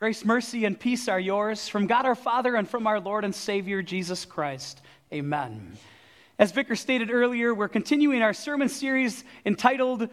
Grace, mercy, and peace are yours from God our Father and from our Lord and Savior Jesus Christ. Amen. As Vicar stated earlier, we're continuing our sermon series entitled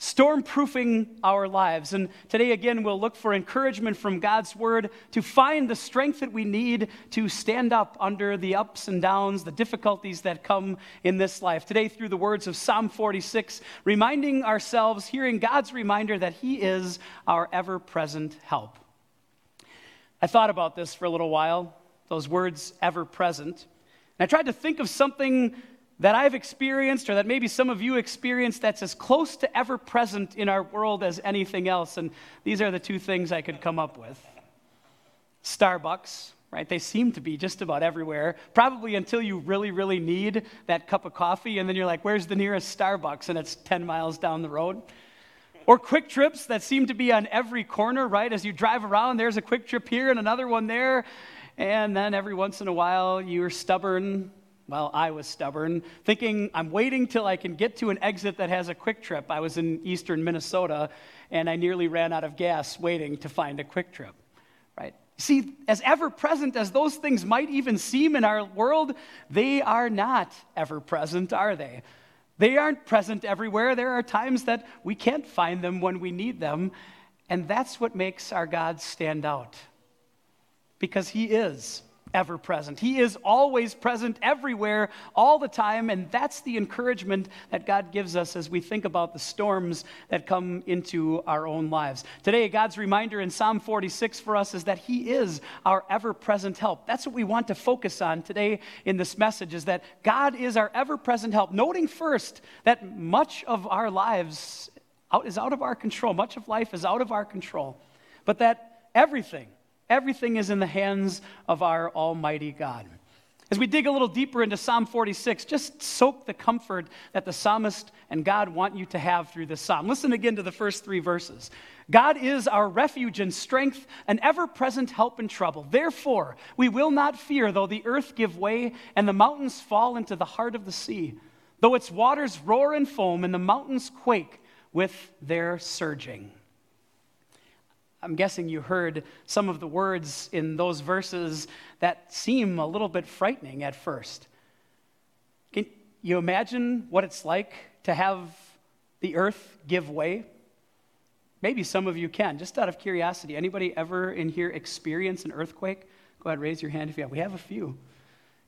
Stormproofing Our Lives. And today, again, we'll look for encouragement from God's Word to find the strength that we need to stand up under the ups and downs, the difficulties that come in this life. Today, through the words of Psalm 46, reminding ourselves, hearing God's reminder that He is our ever present help. I thought about this for a little while, those words ever present. And I tried to think of something that I've experienced or that maybe some of you experienced that's as close to ever present in our world as anything else. And these are the two things I could come up with Starbucks, right? They seem to be just about everywhere, probably until you really, really need that cup of coffee. And then you're like, where's the nearest Starbucks? And it's 10 miles down the road. Or Kwik Trips that seem to be on every corner, right? As you drive around, there's a Kwik Trip here and another one there. And then every once in a while, you're stubborn. Well, I was stubborn, thinking I'm waiting till I can get to an exit that has a Kwik Trip. I was in eastern Minnesota, and I nearly ran out of gas waiting to find a Kwik Trip, right? See, as ever present as those things might even seem in our world, they are not ever present, are they? They aren't present everywhere. There are times that we can't find them when we need them. And that's what makes our God stand out. Because He is ever present. He is always present everywhere, all the time, and that's the encouragement that God gives us as we think about the storms that come into our own lives. Today, God's reminder in Psalm 46 for us is that He is our ever present help. That's what we want to focus on today in this message is that God is our ever present help, noting first that much of our lives is out of our control, much of life is out of our control, but that everything Everything is in the hands of our Almighty God. As we dig a little deeper into Psalm 46, just soak the comfort that the psalmist and God want you to have through this psalm. Listen again to the first three verses. God is our refuge and strength, an ever present help in trouble. Therefore, we will not fear, though the earth give way and the mountains fall into the heart of the sea, though its waters roar and foam and the mountains quake with their surging. I'm guessing you heard some of the words in those verses that seem a little bit frightening at first. Can you imagine what it's like to have the earth give way? Maybe some of you can, just out of curiosity. Anybody ever in here experience an earthquake? Go ahead, raise your hand if you have. We have a few.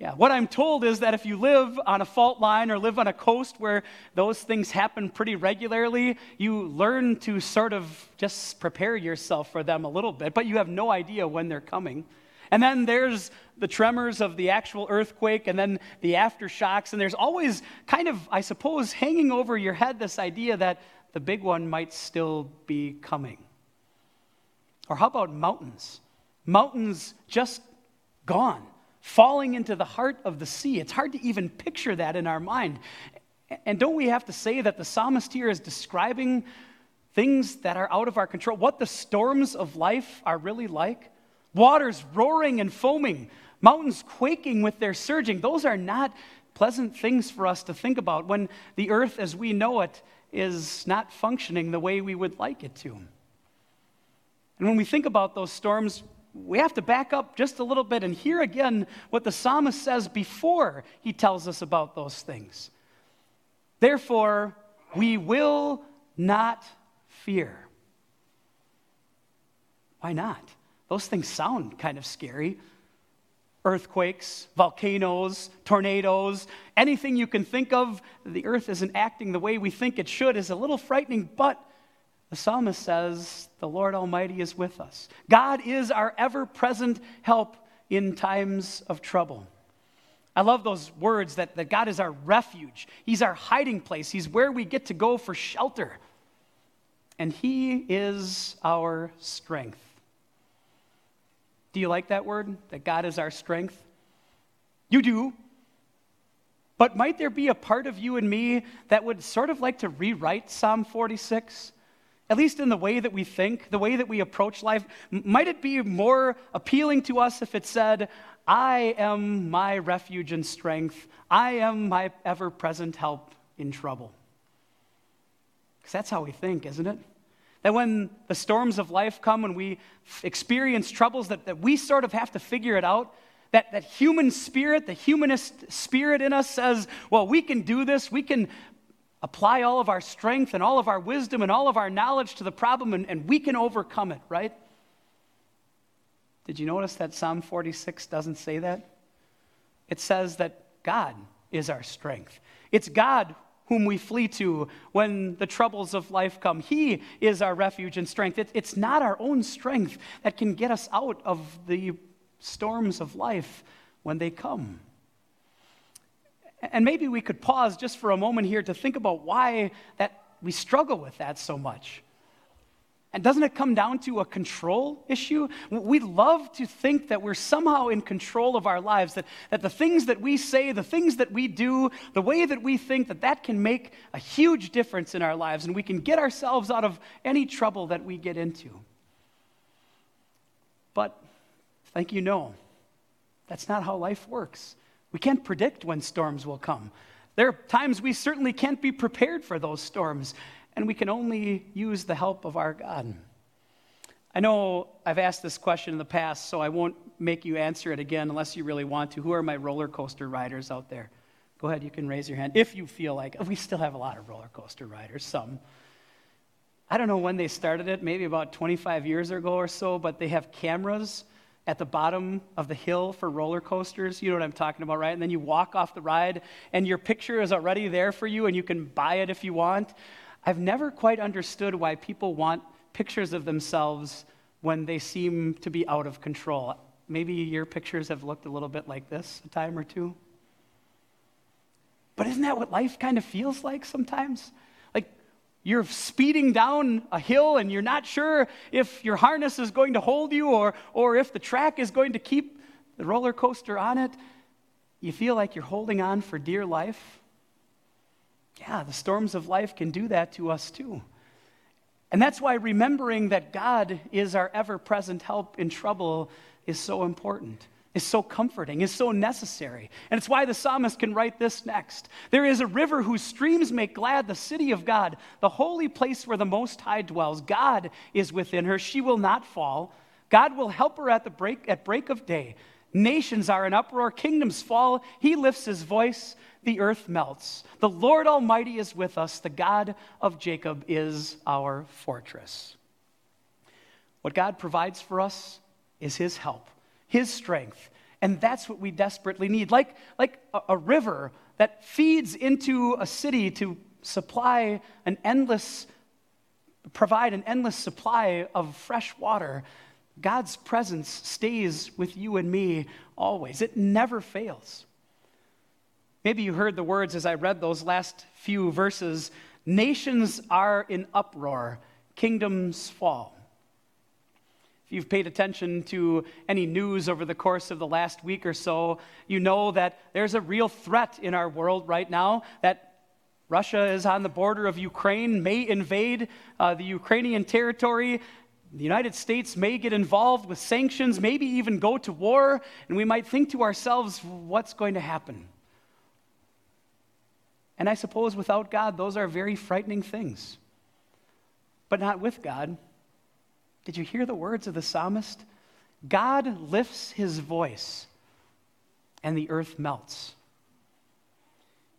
Yeah, what I'm told is that if you live on a fault line or live on a coast where those things happen pretty regularly, you learn to sort of just prepare yourself for them a little bit, but you have no idea when they're coming. And then there's the tremors of the actual earthquake and then the aftershocks. And there's always kind of, I suppose, hanging over your head this idea that the big one might still be coming. Or how about mountains? Mountains just gone falling into the heart of the sea. It's hard to even picture that in our mind. And don't we have to say that the psalmist here is describing things that are out of our control, what the storms of life are really like? Waters roaring and foaming, mountains quaking with their surging. Those are not pleasant things for us to think about when the earth as we know it is not functioning the way we would like it to. And when we think about those storms, we have to back up just a little bit and hear again what the psalmist says before he tells us about those things. Therefore, we will not fear. Why not? Those things sound kind of scary. Earthquakes, volcanoes, tornadoes, anything you can think of, the earth isn't acting the way we think it should is a little frightening, but the psalmist says, The Lord Almighty is with us. God is our ever present help in times of trouble. I love those words that, that God is our refuge. He's our hiding place. He's where we get to go for shelter. And He is our strength. Do you like that word? That God is our strength? You do. But might there be a part of you and me that would sort of like to rewrite Psalm 46? At least in the way that we think, the way that we approach life, might it be more appealing to us if it said, I am my refuge and strength, I am my ever present help in trouble? Because that's how we think, isn't it? That when the storms of life come, when we experience troubles, that, that we sort of have to figure it out. That, that human spirit, the humanist spirit in us says, well, we can do this. We can apply all of our strength and all of our wisdom and all of our knowledge to the problem, and, and we can overcome it, right? Did you notice that Psalm 46 doesn't say that? It says that God is our strength. It's God whom we flee to when the troubles of life come. He is our refuge and strength. It, it's not our own strength that can get us out of the storms of life when they come. And maybe we could pause just for a moment here to think about why that we struggle with that so much. And doesn't it come down to a control issue? We love to think that we're somehow in control of our lives, that, that the things that we say, the things that we do, the way that we think, that that can make a huge difference in our lives, and we can get ourselves out of any trouble that we get into. But, thank you, no, that's not how life works. We can't predict when storms will come. There are times we certainly can't be prepared for those storms and we can only use the help of our God. I know I've asked this question in the past, so I won't make you answer it again unless you really want to. Who are my roller coaster riders out there? Go ahead, you can raise your hand if you feel like we still have a lot of roller coaster riders, some. I don't know when they started it, maybe about 25 years ago or so, but they have cameras at the bottom of the hill for roller coasters. You know what I'm talking about, right? And then you walk off the ride, and your picture is already there for you, and you can buy it if you want. I've never quite understood why people want pictures of themselves when they seem to be out of control. Maybe your pictures have looked a little bit like this a time or two. But isn't that what life kind of feels like sometimes? You're speeding down a hill and you're not sure if your harness is going to hold you or, or if the track is going to keep the roller coaster on it. You feel like you're holding on for dear life. Yeah, the storms of life can do that to us too. And that's why remembering that God is our ever present help in trouble is so important, is so comforting, is so necessary. And it's why the psalmist can write this next There is a river whose streams make glad the city of God, the holy place where the Most High dwells. God is within her, she will not fall. God will help her at, the break, at break of day. Nations are in uproar, kingdoms fall. He lifts his voice the earth melts. The Lord Almighty is with us. The God of Jacob is our fortress. What God provides for us is His help, His strength. And that's what we desperately need. Like, like a, a river that feeds into a city to supply an endless, provide an endless supply of fresh water. God's presence stays with you and me always. It never fails. Maybe you heard the words as I read those last few verses Nations are in uproar, kingdoms fall. If you've paid attention to any news over the course of the last week or so, you know that there's a real threat in our world right now that Russia is on the border of Ukraine, may invade uh, the Ukrainian territory. The United States may get involved with sanctions, maybe even go to war, and we might think to ourselves, what's going to happen? And I suppose without God, those are very frightening things. But not with God. Did you hear the words of the psalmist? God lifts his voice, and the earth melts.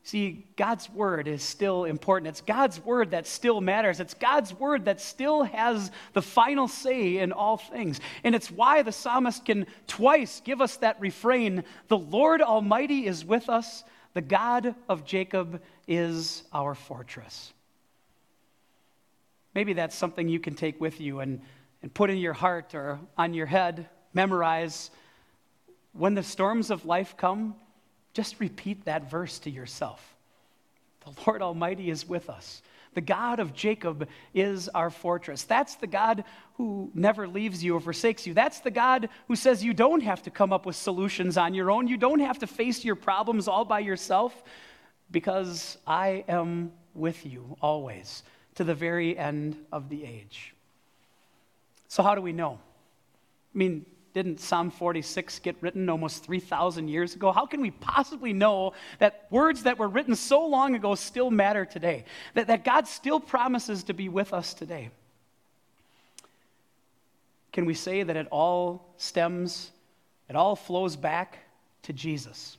See, God's word is still important. It's God's word that still matters. It's God's word that still has the final say in all things. And it's why the psalmist can twice give us that refrain The Lord Almighty is with us, the God of Jacob is our fortress. Maybe that's something you can take with you and, and put in your heart or on your head, memorize. When the storms of life come, just repeat that verse to yourself. The Lord Almighty is with us. The God of Jacob is our fortress. That's the God who never leaves you or forsakes you. That's the God who says you don't have to come up with solutions on your own. You don't have to face your problems all by yourself because I am with you always to the very end of the age. So, how do we know? I mean, didn't Psalm 46 get written almost 3,000 years ago? How can we possibly know that words that were written so long ago still matter today? That, that God still promises to be with us today? can we say that it all stems, it all flows back to Jesus?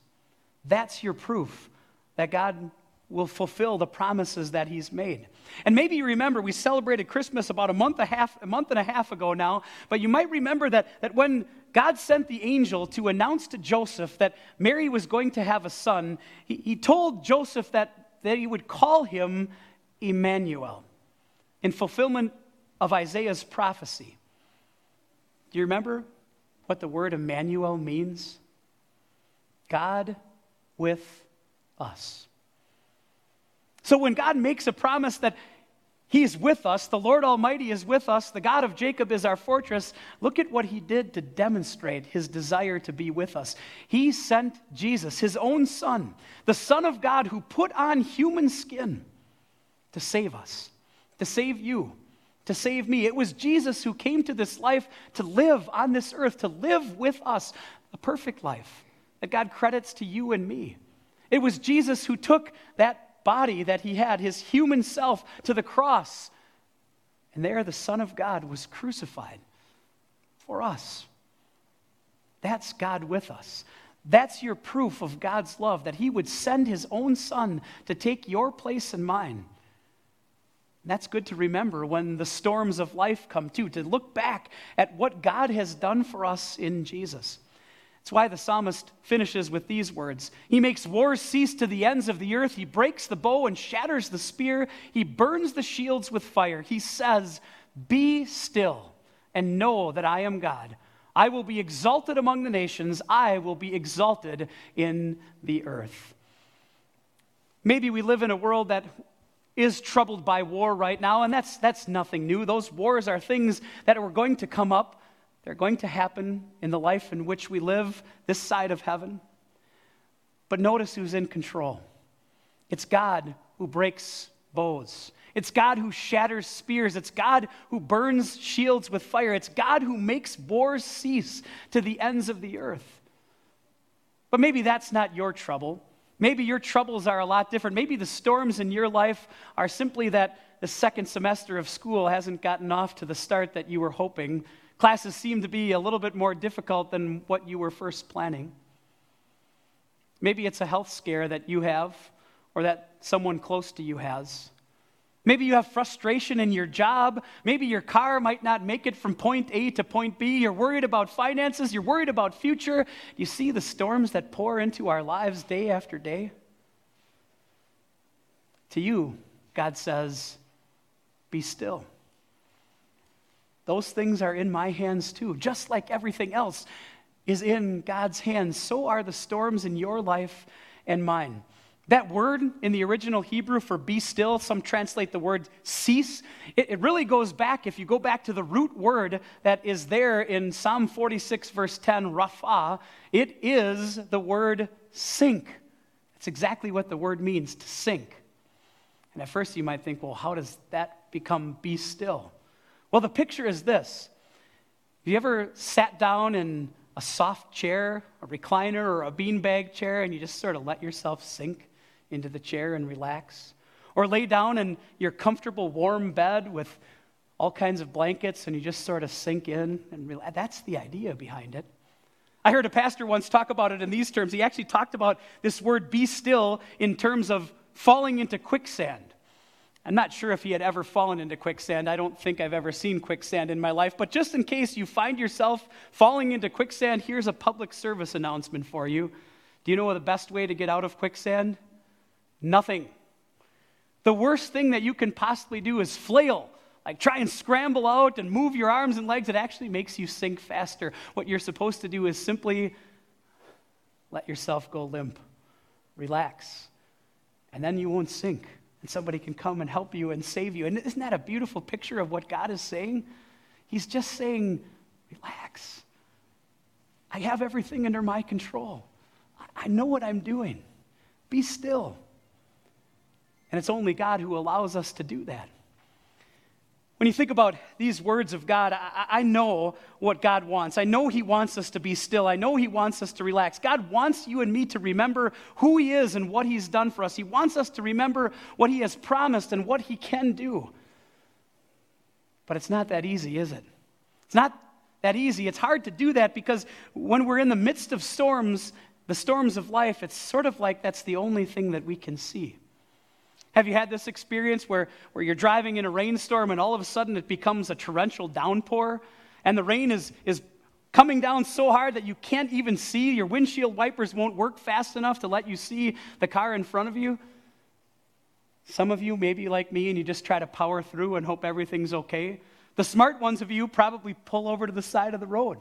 That's your proof that God will fulfill the promises that he's made. And maybe you remember we celebrated Christmas about a month, a, half, a month and a half ago now, but you might remember that, that when God sent the angel to announce to Joseph that Mary was going to have a son, he, he told Joseph that, that he would call him Emmanuel in fulfillment of Isaiah's prophecy. Do you remember what the word Emmanuel means? God with us. So when God makes a promise that He's with us, the Lord Almighty is with us, the God of Jacob is our fortress, look at what He did to demonstrate His desire to be with us. He sent Jesus, His own Son, the Son of God who put on human skin to save us, to save you, to save me. It was Jesus who came to this life to live on this earth, to live with us a perfect life that God credits to you and me. It was Jesus who took that body that he had, his human self, to the cross. And there the Son of God was crucified for us. That's God with us. That's your proof of God's love, that he would send his own Son to take your place and mine. that's good to remember when the storms of life come too, to look back at what God has done for us in Jesus. That's why the psalmist finishes with these words He makes wars cease to the ends of the earth. He breaks the bow and shatters the spear. He burns the shields with fire. He says, Be still and know that I am God. I will be exalted among the nations, I will be exalted in the earth. Maybe we live in a world that is troubled by war right now, and that's, that's nothing new. Those wars are things that are going to come up. They're going to happen in the life in which we live this side of heaven. But notice who's in control. It's God who breaks bows. It's God who shatters spears. It's God who burns shields with fire. It's God who makes wars cease to the ends of the earth. But maybe that's not your trouble. Maybe your troubles are a lot different. Maybe the storms in your life are simply that the second semester of school hasn't gotten off to the start that you were hoping Classes seem to be a little bit more difficult than what you were first planning. Maybe it's a health scare that you have or that someone close to you has. Maybe you have frustration in your job. Maybe your car might not make it from point A to point B. You're worried about finances. You're worried about future. You see the storms that pour into our lives day after day? To you, God says, Be still. Those things are in my hands too. Just like everything else is in God's hands, so are the storms in your life and mine. That word in the original Hebrew for be still, some translate the word cease. It, it, really goes back, if you go back to the root word that is there in Psalm 46, verse 10, rapha, it is the word sink. That's exactly what the word means, to sink. And at first you might think, well, how does that become be still? Well, the picture is this Have you ever sat down in a soft chair, a recliner, or a beanbag chair, and you just sort of let yourself sink into the chair and relax? Or lay down in your comfortable warm bed with all kinds of blankets and you just sort of sink in and relax? That's the idea behind it. I heard a pastor once talk about it in these terms. He actually talked about this word be still in terms of falling into quicksand. I'm not sure if he had ever fallen into quicksand. I don't think I've ever seen quicksand in my life. But just in case you find yourself falling into quicksand, here's a public service announcement for you. Do you know the best way to get out of quicksand? Nothing. The worst thing that you can possibly do is flail, like try and scramble out and move your arms and legs. It actually makes you sink faster. What you're supposed to do is simply let yourself go limp, relax, and then you won't sink and somebody can come and help you and save you. And isn't that a beautiful picture of what God is saying? He's just saying, relax. I have everything under my control. I know what I'm doing. Be still. And it's only God who allows us to do that. When you think about these words of God, I, I, know what God wants. I know He wants us to be still. I know He wants us to relax. God wants you and me to remember who He is and what He's done for us. He wants us to remember what He has promised and what He can do. But it's not that easy, is it? It's not that easy. It's hard to do that because when we're in the midst of storms, the storms of life, it's sort of like that's the only thing that we can see. Have you had this experience where, where you're driving in a rainstorm and all of a sudden it becomes a torrential downpour and the rain is, is coming down so hard that you can't even see? Your windshield wipers won't work fast enough to let you see the car in front of you? Some of you may be like me and you just try to power through and hope everything's okay. The smart ones of you probably pull over to the side of the road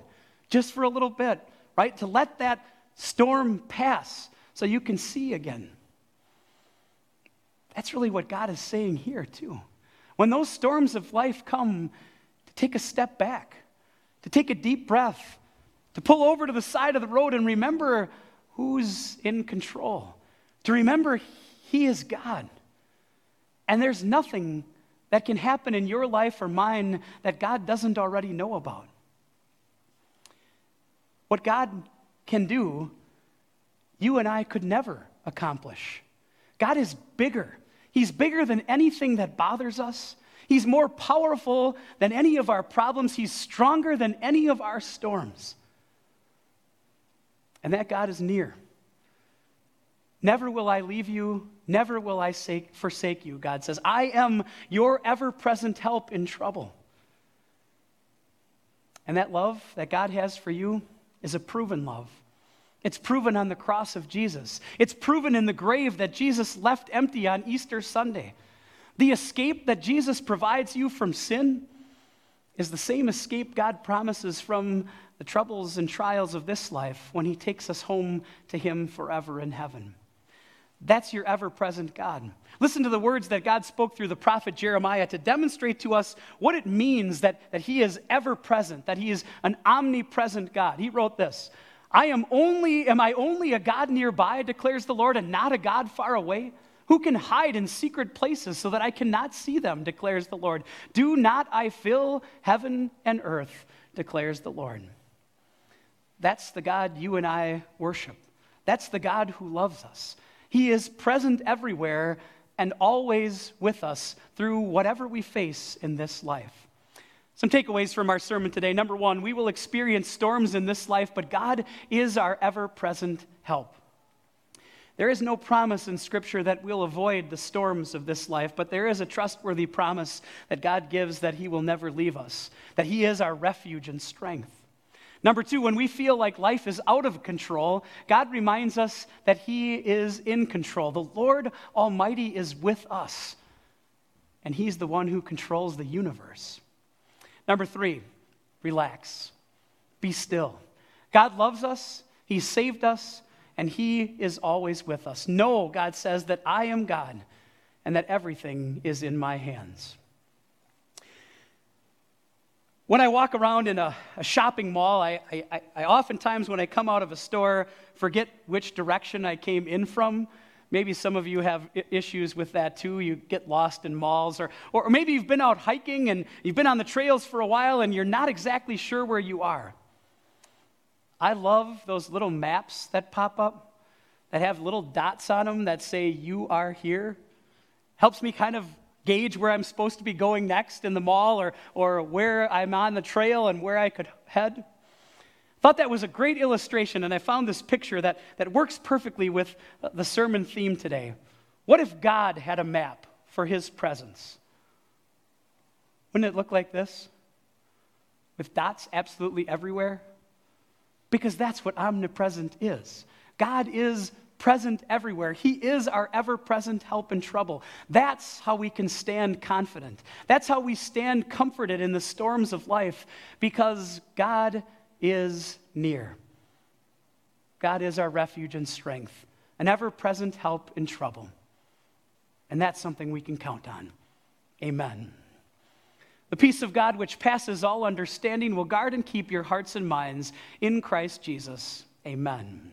just for a little bit, right? To let that storm pass so you can see again. That's really what God is saying here, too. When those storms of life come, to take a step back, to take a deep breath, to pull over to the side of the road and remember who's in control, to remember He is God. And there's nothing that can happen in your life or mine that God doesn't already know about. What God can do, you and I could never accomplish. God is bigger. He's bigger than anything that bothers us. He's more powerful than any of our problems. He's stronger than any of our storms. And that God is near. Never will I leave you, never will I forsake you, God says. I am your ever present help in trouble. And that love that God has for you is a proven love. It's proven on the cross of Jesus. It's proven in the grave that Jesus left empty on Easter Sunday. The escape that Jesus provides you from sin is the same escape God promises from the troubles and trials of this life when He takes us home to Him forever in heaven. That's your ever present God. Listen to the words that God spoke through the prophet Jeremiah to demonstrate to us what it means that, that He is ever present, that He is an omnipresent God. He wrote this I am only, am I only a God nearby, declares the Lord, and not a God far away? Who can hide in secret places so that I cannot see them, declares the Lord? Do not I fill heaven and earth, declares the Lord. That's the God you and I worship. That's the God who loves us. He is present everywhere and always with us through whatever we face in this life. Some takeaways from our sermon today. Number one, we will experience storms in this life, but God is our ever present help. There is no promise in Scripture that we'll avoid the storms of this life, but there is a trustworthy promise that God gives that He will never leave us, that He is our refuge and strength. Number two, when we feel like life is out of control, God reminds us that He is in control. The Lord Almighty is with us, and He's the one who controls the universe. Number three, relax, be still. God loves us, He saved us, and He is always with us. Know, God says, that I am God and that everything is in my hands. When I walk around in a, a shopping mall, I, I, I, oftentimes, when I come out of a store, forget which direction I came in from. Maybe some of you have issues with that too. You get lost in malls, or, or maybe you've been out hiking and you've been on the trails for a while and you're not exactly sure where you are. I love those little maps that pop up that have little dots on them that say, You are here. Helps me kind of gauge where I'm supposed to be going next in the mall or, or where I'm on the trail and where I could head. Thought that was a great illustration, and I found this picture that, that works perfectly with the sermon theme today. What if God had a map for his presence? Wouldn't it look like this? With dots absolutely everywhere? Because that's what omnipresent is. God is present everywhere. He is our ever present help in trouble. That's how we can stand confident. That's how we stand comforted in the storms of life because God is near. God is our refuge and strength, an ever present help in trouble. And that's something we can count on. Amen. The peace of God, which passes all understanding, will guard and keep your hearts and minds in Christ Jesus. Amen.